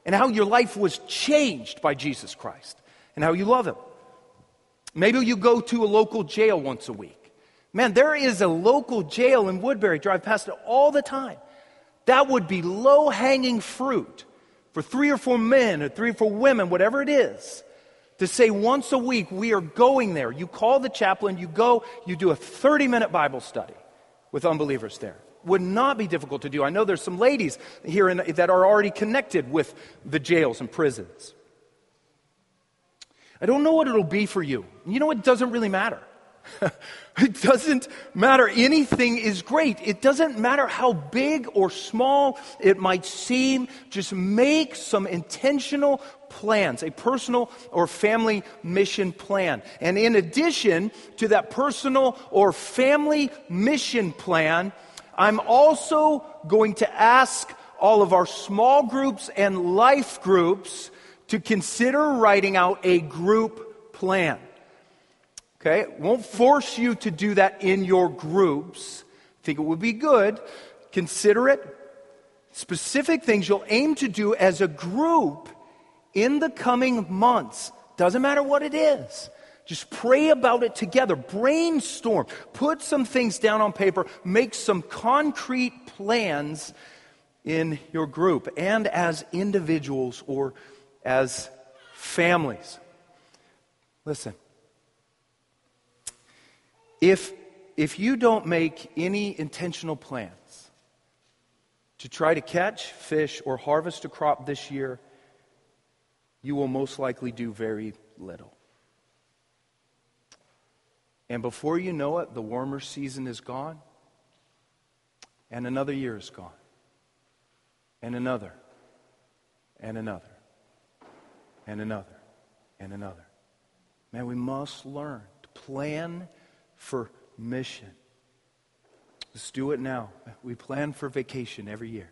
and how your life was changed by Jesus Christ and how you love Him. Maybe you go to a local jail once a week. Man, there is a local jail in Woodbury. Drive past it all the time. That would be low hanging fruit for three or four men or three or four women, whatever it is, to say once a week, we are going there. You call the chaplain, you go, you do a 30 minute Bible study with unbelievers there. Would not be difficult to do. I know there's some ladies here in, that are already connected with the jails and prisons. I don't know what it'll be for you. You know, it doesn't really matter. it doesn't matter. Anything is great. It doesn't matter how big or small it might seem. Just make some intentional plans, a personal or family mission plan. And in addition to that personal or family mission plan, I'm also going to ask all of our small groups and life groups to consider writing out a group plan. Okay? Won't force you to do that in your groups. I think it would be good. Consider it. Specific things you'll aim to do as a group in the coming months. Doesn't matter what it is. Just pray about it together. Brainstorm. Put some things down on paper. Make some concrete plans in your group and as individuals or as families. Listen. If, if you don't make any intentional plans to try to catch, fish, or harvest a crop this year, you will most likely do very little. And before you know it, the warmer season is gone, and another year is gone, and another, and another, and another, and another. Man, we must learn to plan for mission. Let's do it now. We plan for vacation every year.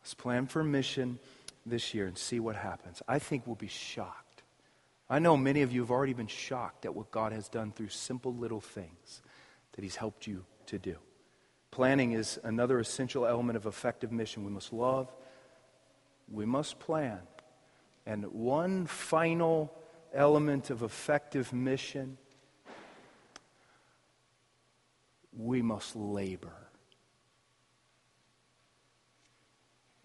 Let's plan for mission this year and see what happens. I think we'll be shocked I know many of you have already been shocked at what God has done through simple little things that He's helped you to do. Planning is another essential element of effective mission. We must love, we must plan. And one final element of effective mission we must labor.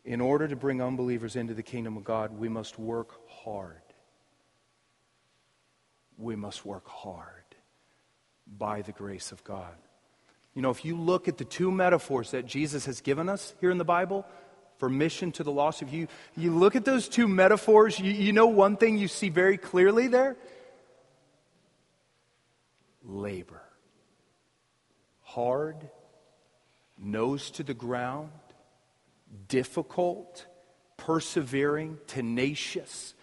In order to bring unbelievers into the kingdom of God, we must work hard we must work hard by the grace of God. You know, if you look at the two metaphors that Jesus has given us here in the Bible for mission to the lost, if you, you look at those two metaphors, you, you know one thing you see very clearly there? Labor. Hard, nose to the ground, difficult, persevering, tenacious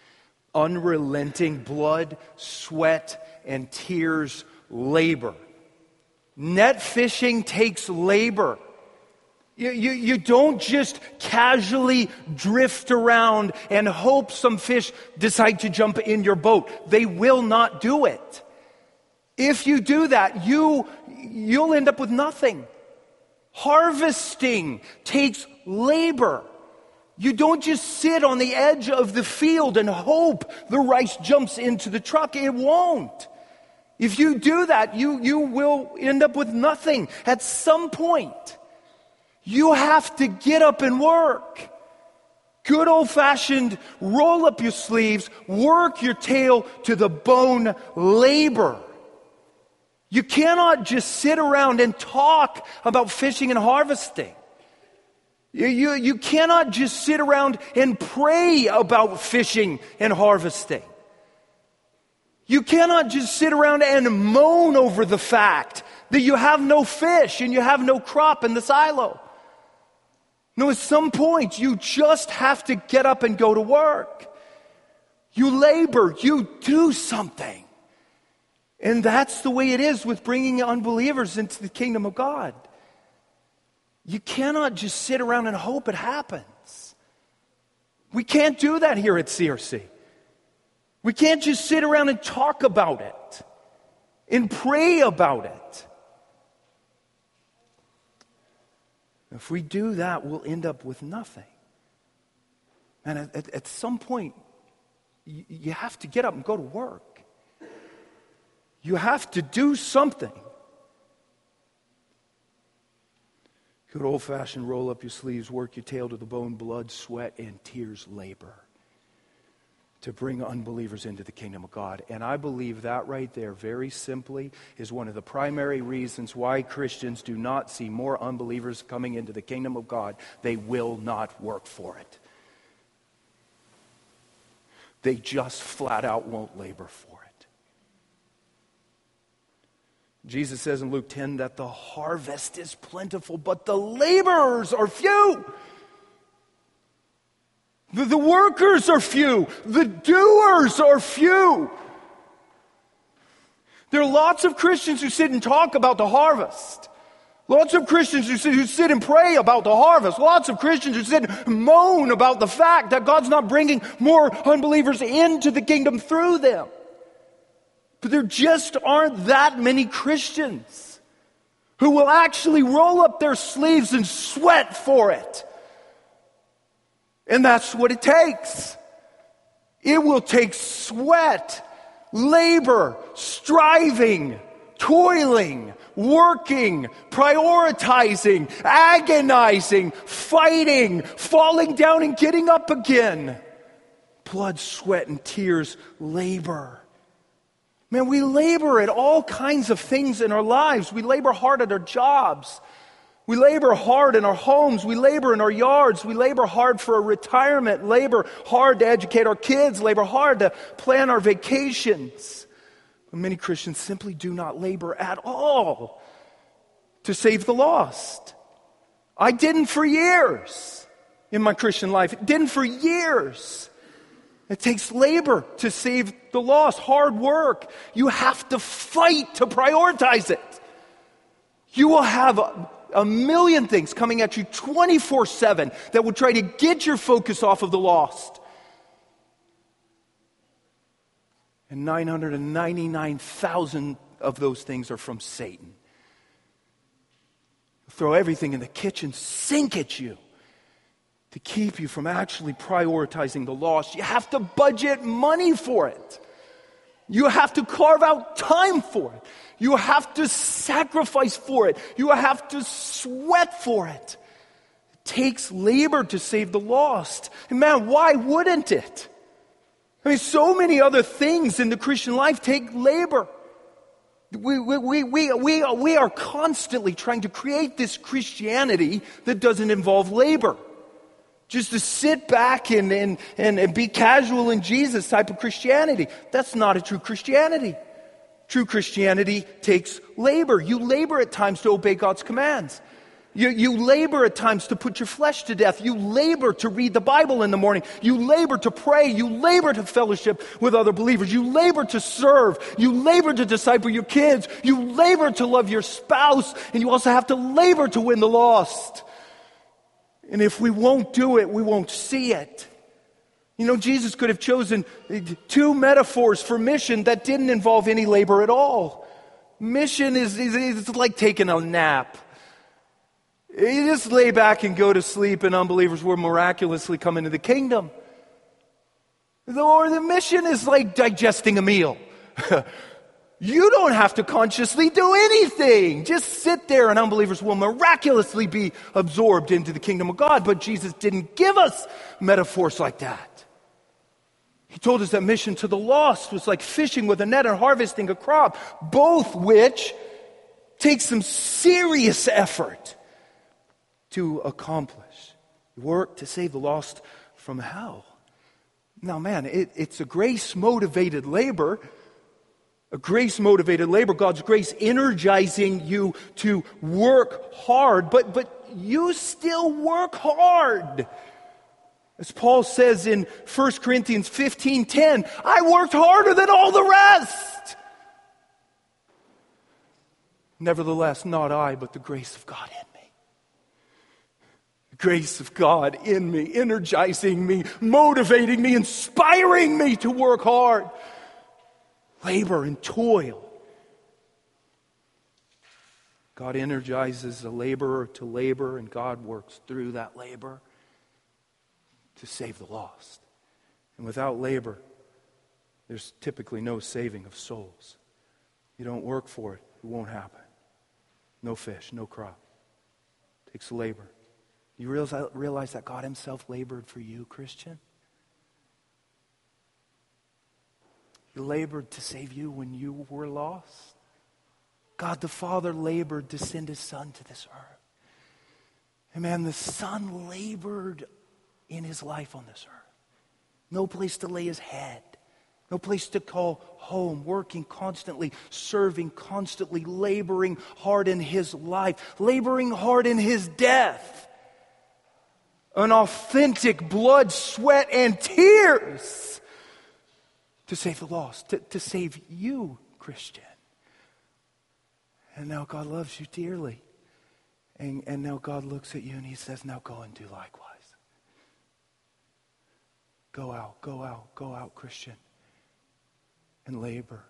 unrelenting blood, sweat, and tears labor. Net fishing takes labor. You, you, you, don't just casually drift around and hope some fish decide to jump in your boat. They will not do it. If you do that, you, you'll end up with nothing. Harvesting takes labor. You don't just sit on the edge of the field and hope the rice jumps into the truck. It won't. If you do that, you, you will end up with nothing. At some point, you have to get up and work. Good old fashioned roll up your sleeves, work your tail to the bone labor. You cannot just sit around and talk about fishing and harvesting. You, you, you cannot just sit around and pray about fishing and harvesting. You cannot just sit around and moan over the fact that you have no fish and you have no crop in the silo. No, at some point, you just have to get up and go to work. You labor, you do something. And that's the way it is with bringing unbelievers into the kingdom of God. You cannot just sit around and hope it happens. We can't do that here at CRC. We can't just sit around and talk about it and pray about it. If we do that, we'll end up with nothing. And at, at, at some point, you, you have to get up and go to work. You have to do something. Good old fashioned roll up your sleeves, work your tail to the bone, blood, sweat, and tears labor to bring unbelievers into the kingdom of God. And I believe that right there, very simply, is one of the primary reasons why Christians do not see more unbelievers coming into the kingdom of God. They will not work for it. They just flat out won't labor for it. Jesus says in Luke 10 that the harvest is plentiful, but the laborers are few. The, the workers are few. The doers are few. There are lots of Christians who sit and talk about the harvest. Lots of Christians who sit, who sit and pray about the harvest. Lots of Christians who sit and moan about the fact that God's not bringing more unbelievers into the kingdom through them. But there just aren't that many Christians who will actually roll up their sleeves and sweat for it. And that's what it takes. It will take sweat, labor, striving, toiling, working, prioritizing, agonizing, fighting, falling down and getting up again. Blood, sweat, and tears, labor. Man, we labor at all kinds of things in our lives. We labor hard at our jobs. We labor hard in our homes. We labor in our yards. We labor hard for a retirement. Labor hard to educate our kids. Labor hard to plan our vacations. But many Christians simply do not labor at all to save the lost. I didn't for years in my Christian life. Didn't for years. It takes labor to save the lost, hard work. You have to fight to prioritize it. You will have a, a million things coming at you 24 7 that will try to get your focus off of the lost. And 999,000 of those things are from Satan. Throw everything in the kitchen sink at you to keep you from actually prioritizing the lost. You have to budget money for it. You have to carve out time for it. You have to sacrifice for it. You have to sweat for it. It takes labor to save the lost. And man, why wouldn't it? I mean, so many other things in the Christian life take labor. We, we, we, we, we, we are constantly trying to create this Christianity that doesn't involve labor. Just to sit back and, and, and, and be casual in Jesus type of Christianity. That's not a true Christianity. True Christianity takes labor. You labor at times to obey God's commands. You, you labor at times to put your flesh to death. You labor to read the Bible in the morning. You labor to pray. You labor to fellowship with other believers. You labor to serve. You labor to disciple your kids. You labor to love your spouse. And you also have to labor to win the lost. And if we won't do it, we won't see it. You know, Jesus could have chosen eh, two metaphors for mission that didn't involve any labor at all. Mission is, is, is like taking a nap. You just lay back and go to sleep, and unbelievers will miraculously come into the kingdom. Or the mission is like digesting a meal. You don't have to consciously do anything. Just sit there and unbelievers will miraculously be absorbed into the kingdom of God. But Jesus didn't give us metaphors like that. He told us that mission to the lost was like fishing with a net and harvesting a crop, both which take some serious effort to accomplish. Work to save the lost from hell. Now, man, it, it's a grace motivated labor a grace motivated labor, God's grace energizing you to work hard, but, but you still work hard. As Paul says in 1 Corinthians 15 10, I worked harder than all the rest. Nevertheless, not I, but the grace of God in me. The grace of God in me, energizing me, motivating me, inspiring me to work hard labor and toil. God energizes the laborer to labor, and God works through that labor to save the lost. And without labor, there's typically no saving of souls. You don't work for it, it won't happen. No fish, no crop. It takes labor. You realize, realize that God Himself labored for you, Christian? He labored to save you when you were lost. God the Father labored to send his Son to this earth. And man, the Son labored in his life on this earth. No place to lay his head, no place to call home, working constantly, serving constantly, laboring hard in his life, laboring hard in his death. An authentic blood, sweat, and tears to save the lost, to, to save you, Christian. And now God loves you dearly. And, and now God looks at you and he says, Now go and do likewise. Go out, go out, go out, Christian, and labor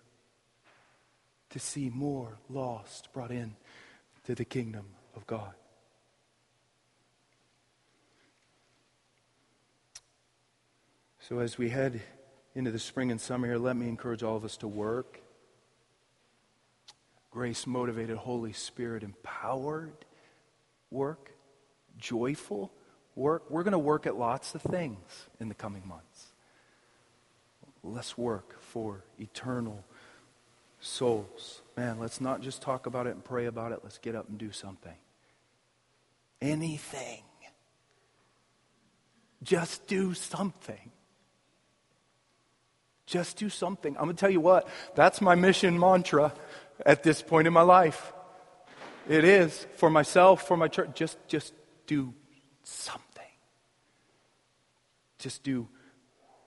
to see more lost brought in to the kingdom of God. So, as we head into the spring and summer here, let me encourage all of us to work. Grace motivated, Holy Spirit empowered work, joyful work. We're going to work at lots of things in the coming months. Let's work for eternal souls. Man, let's not just talk about it and pray about it. Let's get up and do something. Anything. Just do something. Just do something. I'm going to tell you what, that's my mission mantra at this point in my life. It is for myself, for my church. Just, just do something. Just do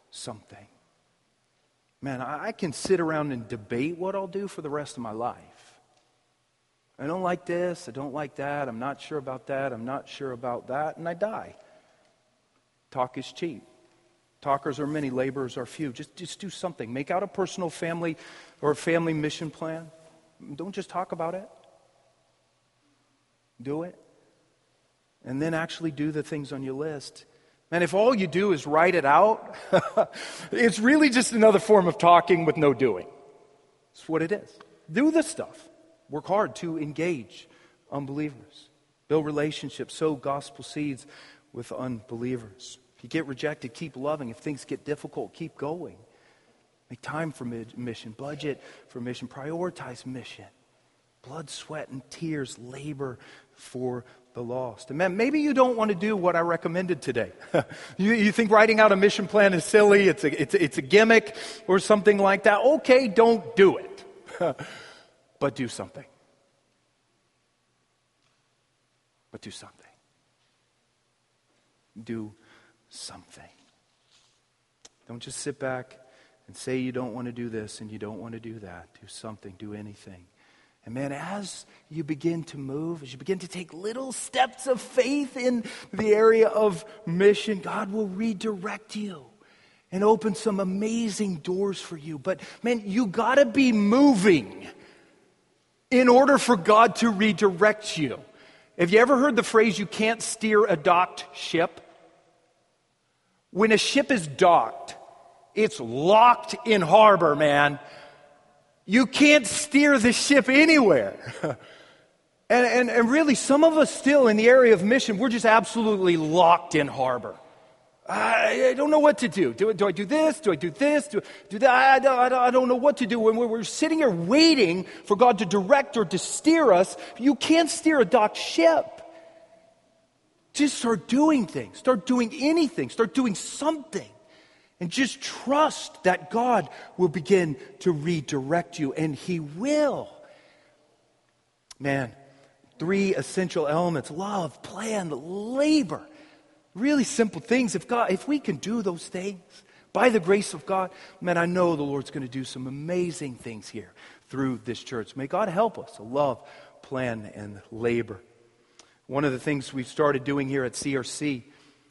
something. Man, I can sit around and debate what I'll do for the rest of my life. I don't like this. I don't like that. I'm not sure about that. I'm not sure about that. And I die. Talk is cheap. Talkers are many, laborers are few. Just, just do something. Make out a personal family or a family mission plan. Don't just talk about it. Do it. And then actually do the things on your list. And if all you do is write it out, it's really just another form of talking with no doing. It's what it is. Do the stuff. Work hard to engage unbelievers. Build relationships, sow gospel seeds with unbelievers you get rejected, keep loving. If things get difficult, keep going. Make time for mission, budget for mission, prioritize mission. Blood, sweat, and tears, labor for the lost. And maybe you don't want to do what I recommended today. you, you, think writing out a mission plan is silly, it's a, it's, it's a gimmick or something like that. Okay, don't do it. but do something. But do something. Do something. Don't just sit back and say you don't want to do this and you don't want to do that. Do something, do anything. And man, as you begin to move, as you begin to take little steps of faith in the area of mission, God will redirect you and open some amazing doors for you. But man, you got to be moving in order for God to redirect you. Have you ever heard the phrase, you can't steer a docked ship? When a ship is docked, it's locked in harbor, man. You can't steer the ship anywhere. and, and, and really, some of us still in the area of mission, we're just absolutely locked in harbor. I, I don't know what to do. do. Do I do this? Do I do this? Do do that? I don't, I I don't know what to do. When we're, we're sitting here waiting for God to direct or to steer us, you can't steer a docked ship. Just start doing things. Start doing anything. Start doing something. And just trust that God will begin to redirect you, and He will. Man, three essential elements love, plan, labor. Really simple things. If, God, if we can do those things by the grace of God, man, I know the Lord's going to do some amazing things here through this church. May God help us to love, plan, and labor. One of the things we've started doing here at CRC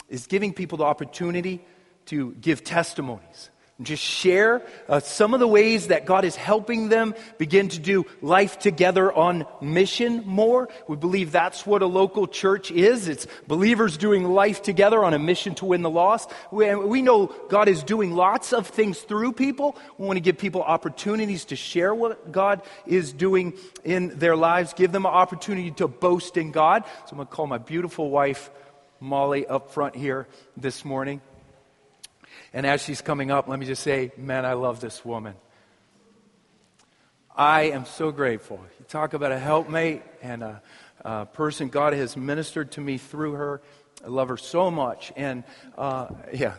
is giving people the opportunity to give testimonies and just share uh, some of the ways that God is helping them begin to do life together on mission more. We believe that's what a local church is. It's believers doing life together on a mission to win the lost. We, we know God is doing lots of things through people. We want to give people opportunities to share what God is doing in their lives, give them an opportunity to boast in God. So I'm going to call my beautiful wife, Molly, up front here this morning. And as she's coming up, let me just say, man, I love this woman. I am so grateful. You talk about a helpmate and a, a person God has ministered to me through her. I love her so much. And uh, yeah,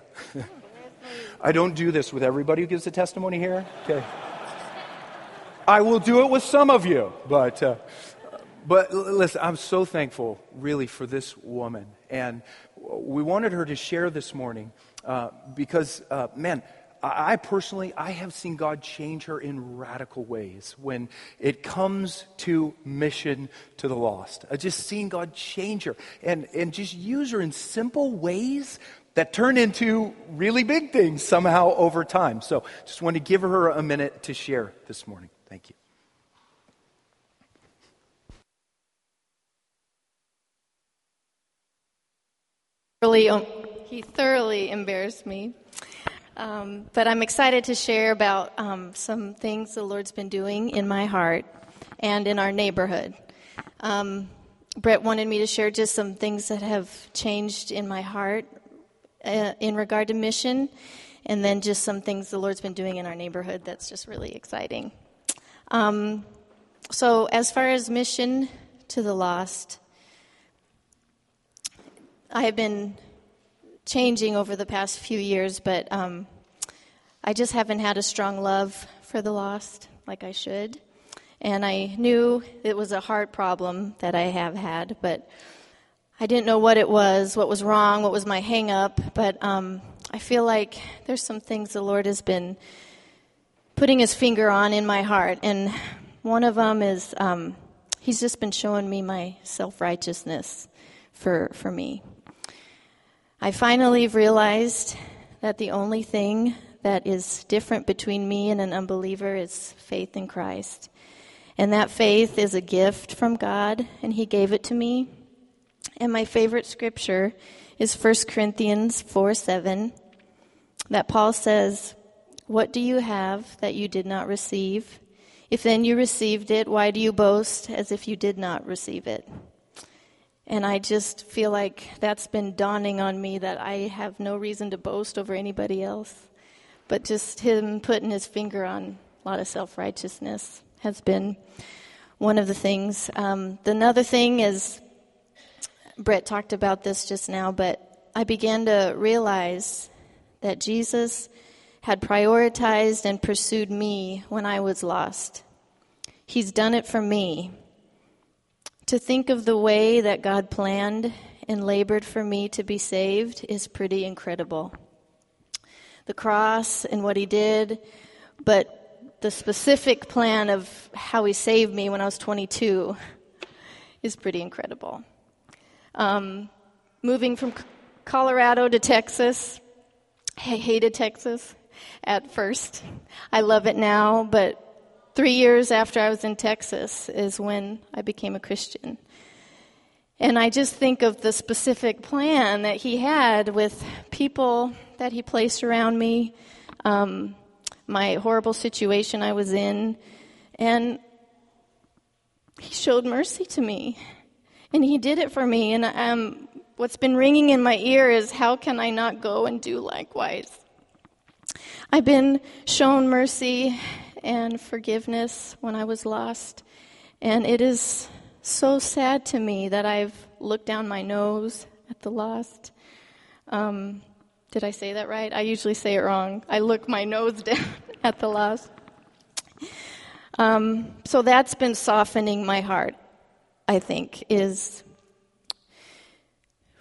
I don't do this with everybody who gives a testimony here. Okay. I will do it with some of you, but. Uh, but listen, I'm so thankful, really, for this woman. And we wanted her to share this morning uh, because, uh, man, I personally, I have seen God change her in radical ways when it comes to mission to the lost. I just seen God change her and, and just use her in simple ways that turn into really big things somehow over time. So just want to give her a minute to share this morning. Thank you. Really, he thoroughly embarrassed me. Um, but I'm excited to share about um, some things the Lord's been doing in my heart and in our neighborhood. Um, Brett wanted me to share just some things that have changed in my heart uh, in regard to mission, and then just some things the Lord's been doing in our neighborhood that's just really exciting. Um, so, as far as mission to the lost, I have been changing over the past few years, but um, I just haven't had a strong love for the lost like I should. And I knew it was a heart problem that I have had, but I didn't know what it was, what was wrong, what was my hang up. But um, I feel like there's some things the Lord has been putting his finger on in my heart. And one of them is um, he's just been showing me my self righteousness for, for me. I finally realized that the only thing that is different between me and an unbeliever is faith in Christ. And that faith is a gift from God, and He gave it to me. And my favorite scripture is 1 Corinthians 4 7, that Paul says, What do you have that you did not receive? If then you received it, why do you boast as if you did not receive it? And I just feel like that's been dawning on me that I have no reason to boast over anybody else. But just him putting his finger on a lot of self righteousness has been one of the things. Um, the another thing is, Brett talked about this just now, but I began to realize that Jesus had prioritized and pursued me when I was lost. He's done it for me. To think of the way that God planned and labored for me to be saved is pretty incredible. The cross and what He did, but the specific plan of how He saved me when I was 22 is pretty incredible. Um, moving from Colorado to Texas, I hated Texas at first. I love it now, but Three years after I was in Texas is when I became a Christian. And I just think of the specific plan that he had with people that he placed around me, um, my horrible situation I was in, and he showed mercy to me. And he did it for me. And um, what's been ringing in my ear is how can I not go and do likewise? I've been shown mercy and forgiveness when I was lost. And it is so sad to me that I've looked down my nose at the lost. Um, did I say that right? I usually say it wrong. I look my nose down at the lost. Um, so that's been softening my heart, I think, is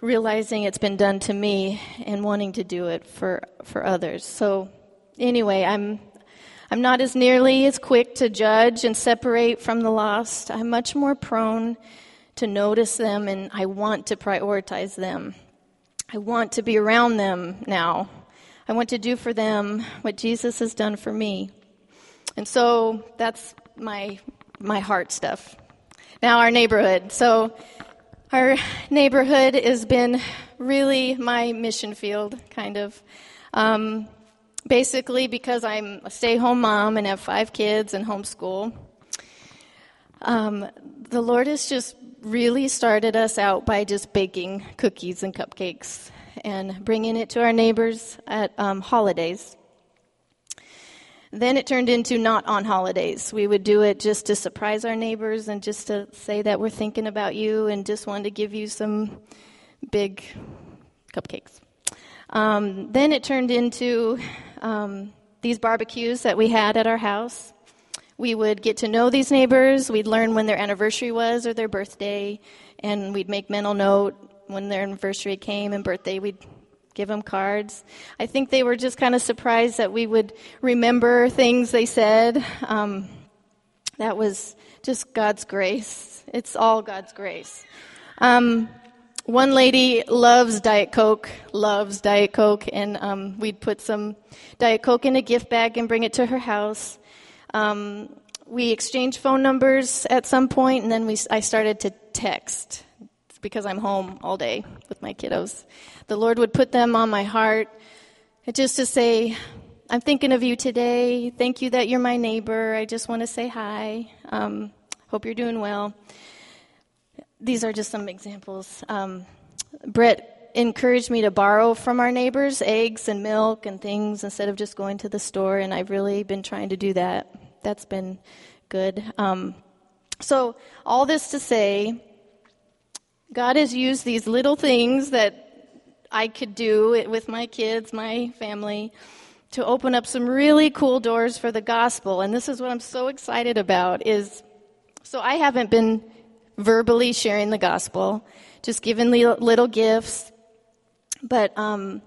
realizing it's been done to me and wanting to do it for, for others. So, anyway, I'm I'm not as nearly as quick to judge and separate from the lost. I'm much more prone to notice them and I want to prioritize them. I want to be around them now. I want to do for them what Jesus has done for me. And so that's my my heart stuff. Now our neighborhood. So our neighborhood has been really my mission field, kind of. Um, basically because I'm a stay home mom and have five kids and homeschool. Um, the Lord has just really started us out by just baking cookies and cupcakes and bringing it to our neighbors at um, holidays. Then it turned into not on holidays. We would do it just to surprise our neighbors and just to say that we're thinking about you and just wanted to give you some big cupcakes. Um, then it turned into um, these barbecues that we had at our house. We would get to know these neighbors. We'd learn when their anniversary was or their birthday, and we'd make mental note when their anniversary came and birthday. We'd give them cards. I think they were just kind of surprised that we would remember things they said. Um, that was just God's grace. It's all God's grace. Um, one lady loves Diet Coke, loves Diet Coke, and um, we'd put some Diet Coke in a gift bag and bring it to her house. Um, we exchanged phone numbers at some point, and then we, I started to text because I'm home all day with my kiddos. The Lord would put them on my heart just to say, I'm thinking of you today. Thank you that you're my neighbor. I just want to say hi. Um, hope you're doing well these are just some examples. Um, Brett encouraged me to borrow from our neighbors eggs and milk and things instead of just going to the store, and I've really been trying to do that. That's been good. Um, so, all this to say, God has used these little things that I could do with my kids, my family, to open up some really cool doors for the gospel. And this is what I'm so excited about is so I haven't been verbally sharing the gospel, just giving little gifts. But um,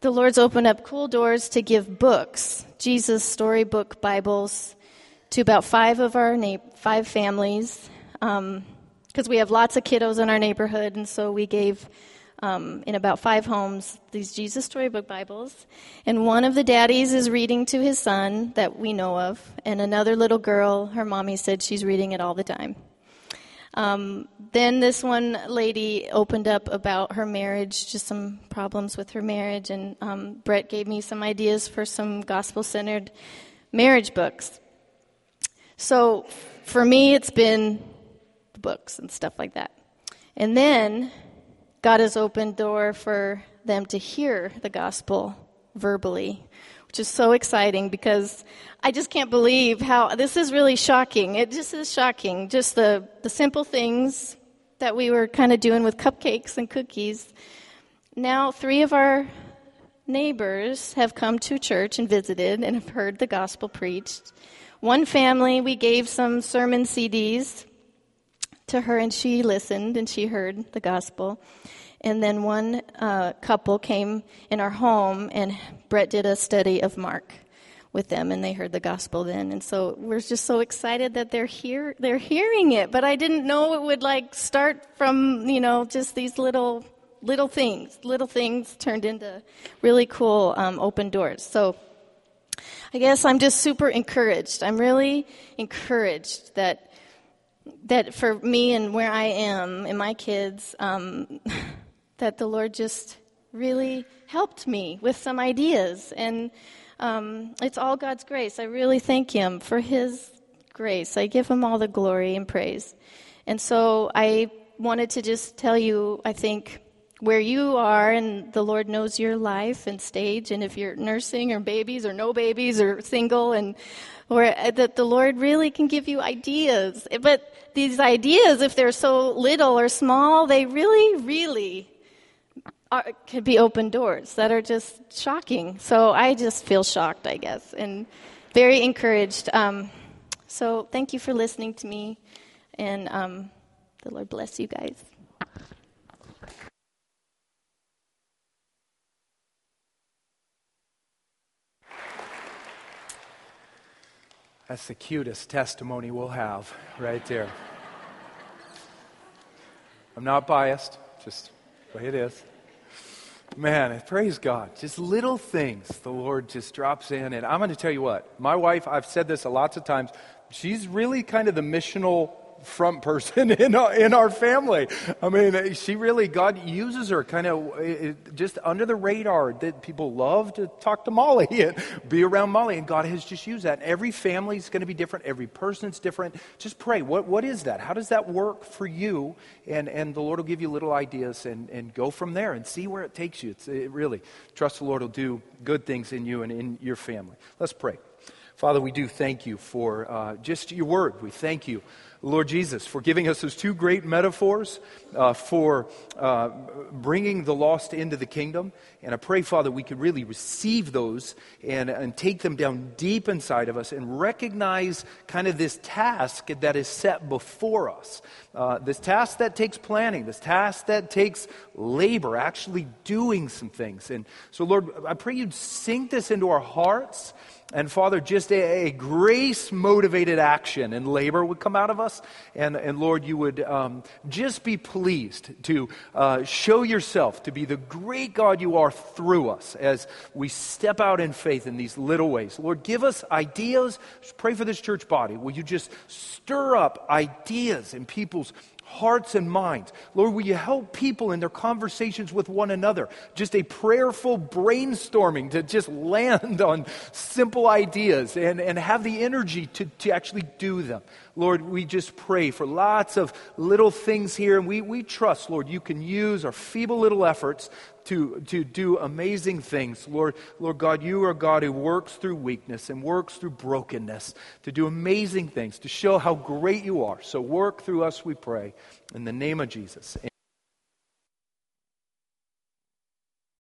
the Lord's opened up cool doors to give books, Jesus storybook Bibles, to about five of our na- five families, because um, we have lots of kiddos in our neighborhood, and so we gave. Um, in about five homes, these Jesus Storybook Bibles. And one of the daddies is reading to his son that we know of, and another little girl, her mommy said she's reading it all the time. Um, then this one lady opened up about her marriage, just some problems with her marriage, and um, Brett gave me some ideas for some gospel centered marriage books. So for me, it's been books and stuff like that. And then God has opened door for them to hear the gospel verbally which is so exciting because I just can't believe how this is really shocking. It just is shocking. Just the, the simple things that we were kind of doing with cupcakes and cookies. Now, three of our neighbors have come to church and visited and have heard the gospel preached. One family, we gave some sermon CDs to her, and she listened and she heard the gospel. And then one uh, couple came in our home, and Brett did a study of Mark with them, and they heard the gospel then. And so we're just so excited that they're here. They're hearing it, but I didn't know it would like start from you know just these little little things. Little things turned into really cool um, open doors. So. I guess I'm just super encouraged. I'm really encouraged that that for me and where I am and my kids, um, that the Lord just really helped me with some ideas. And um, it's all God's grace. I really thank Him for His grace. I give Him all the glory and praise. And so I wanted to just tell you, I think, where you are, and the Lord knows your life and stage, and if you're nursing or babies or no babies or single, and or uh, that the Lord really can give you ideas. But these ideas, if they're so little or small, they really, really are, could be open doors that are just shocking. So I just feel shocked, I guess, and very encouraged. Um, so thank you for listening to me, and um, the Lord bless you guys. That's the cutest testimony we'll have right there. I'm not biased, just the way it is. Man, praise God. Just little things the Lord just drops in. And I'm going to tell you what, my wife, I've said this a lots of times, she's really kind of the missional front person in our, in our family. I mean, she really, God uses her kind of just under the radar that people love to talk to Molly and be around Molly. And God has just used that. And every family is going to be different. Every person is different. Just pray. What, what is that? How does that work for you? And, and the Lord will give you little ideas and, and go from there and see where it takes you. It's it really, trust the Lord will do good things in you and in your family. Let's pray. Father, we do thank you for uh, just your word. We thank you Lord Jesus, for giving us those two great metaphors uh, for uh, bringing the lost into the kingdom. And I pray, Father, we could really receive those and, and take them down deep inside of us and recognize kind of this task that is set before us. Uh, this task that takes planning, this task that takes labor, actually doing some things. And so, Lord, I pray you'd sink this into our hearts. And Father, just a, a grace motivated action and labor would come out of us. And, and Lord, you would um, just be pleased to uh, show yourself to be the great God you are through us as we step out in faith in these little ways. Lord, give us ideas. Pray for this church body. Will you just stir up ideas in people's hearts and minds. Lord, will you help people in their conversations with one another? Just a prayerful brainstorming to just land on simple ideas and, and have the energy to, to actually do them. Lord, we just pray for lots of little things here, and we, we trust, Lord, you can use our feeble little efforts to, to do amazing things. Lord, Lord God, you are God who works through weakness and works through brokenness to do amazing things, to show how great you are. So work through us, we pray. In the name of Jesus. Amen.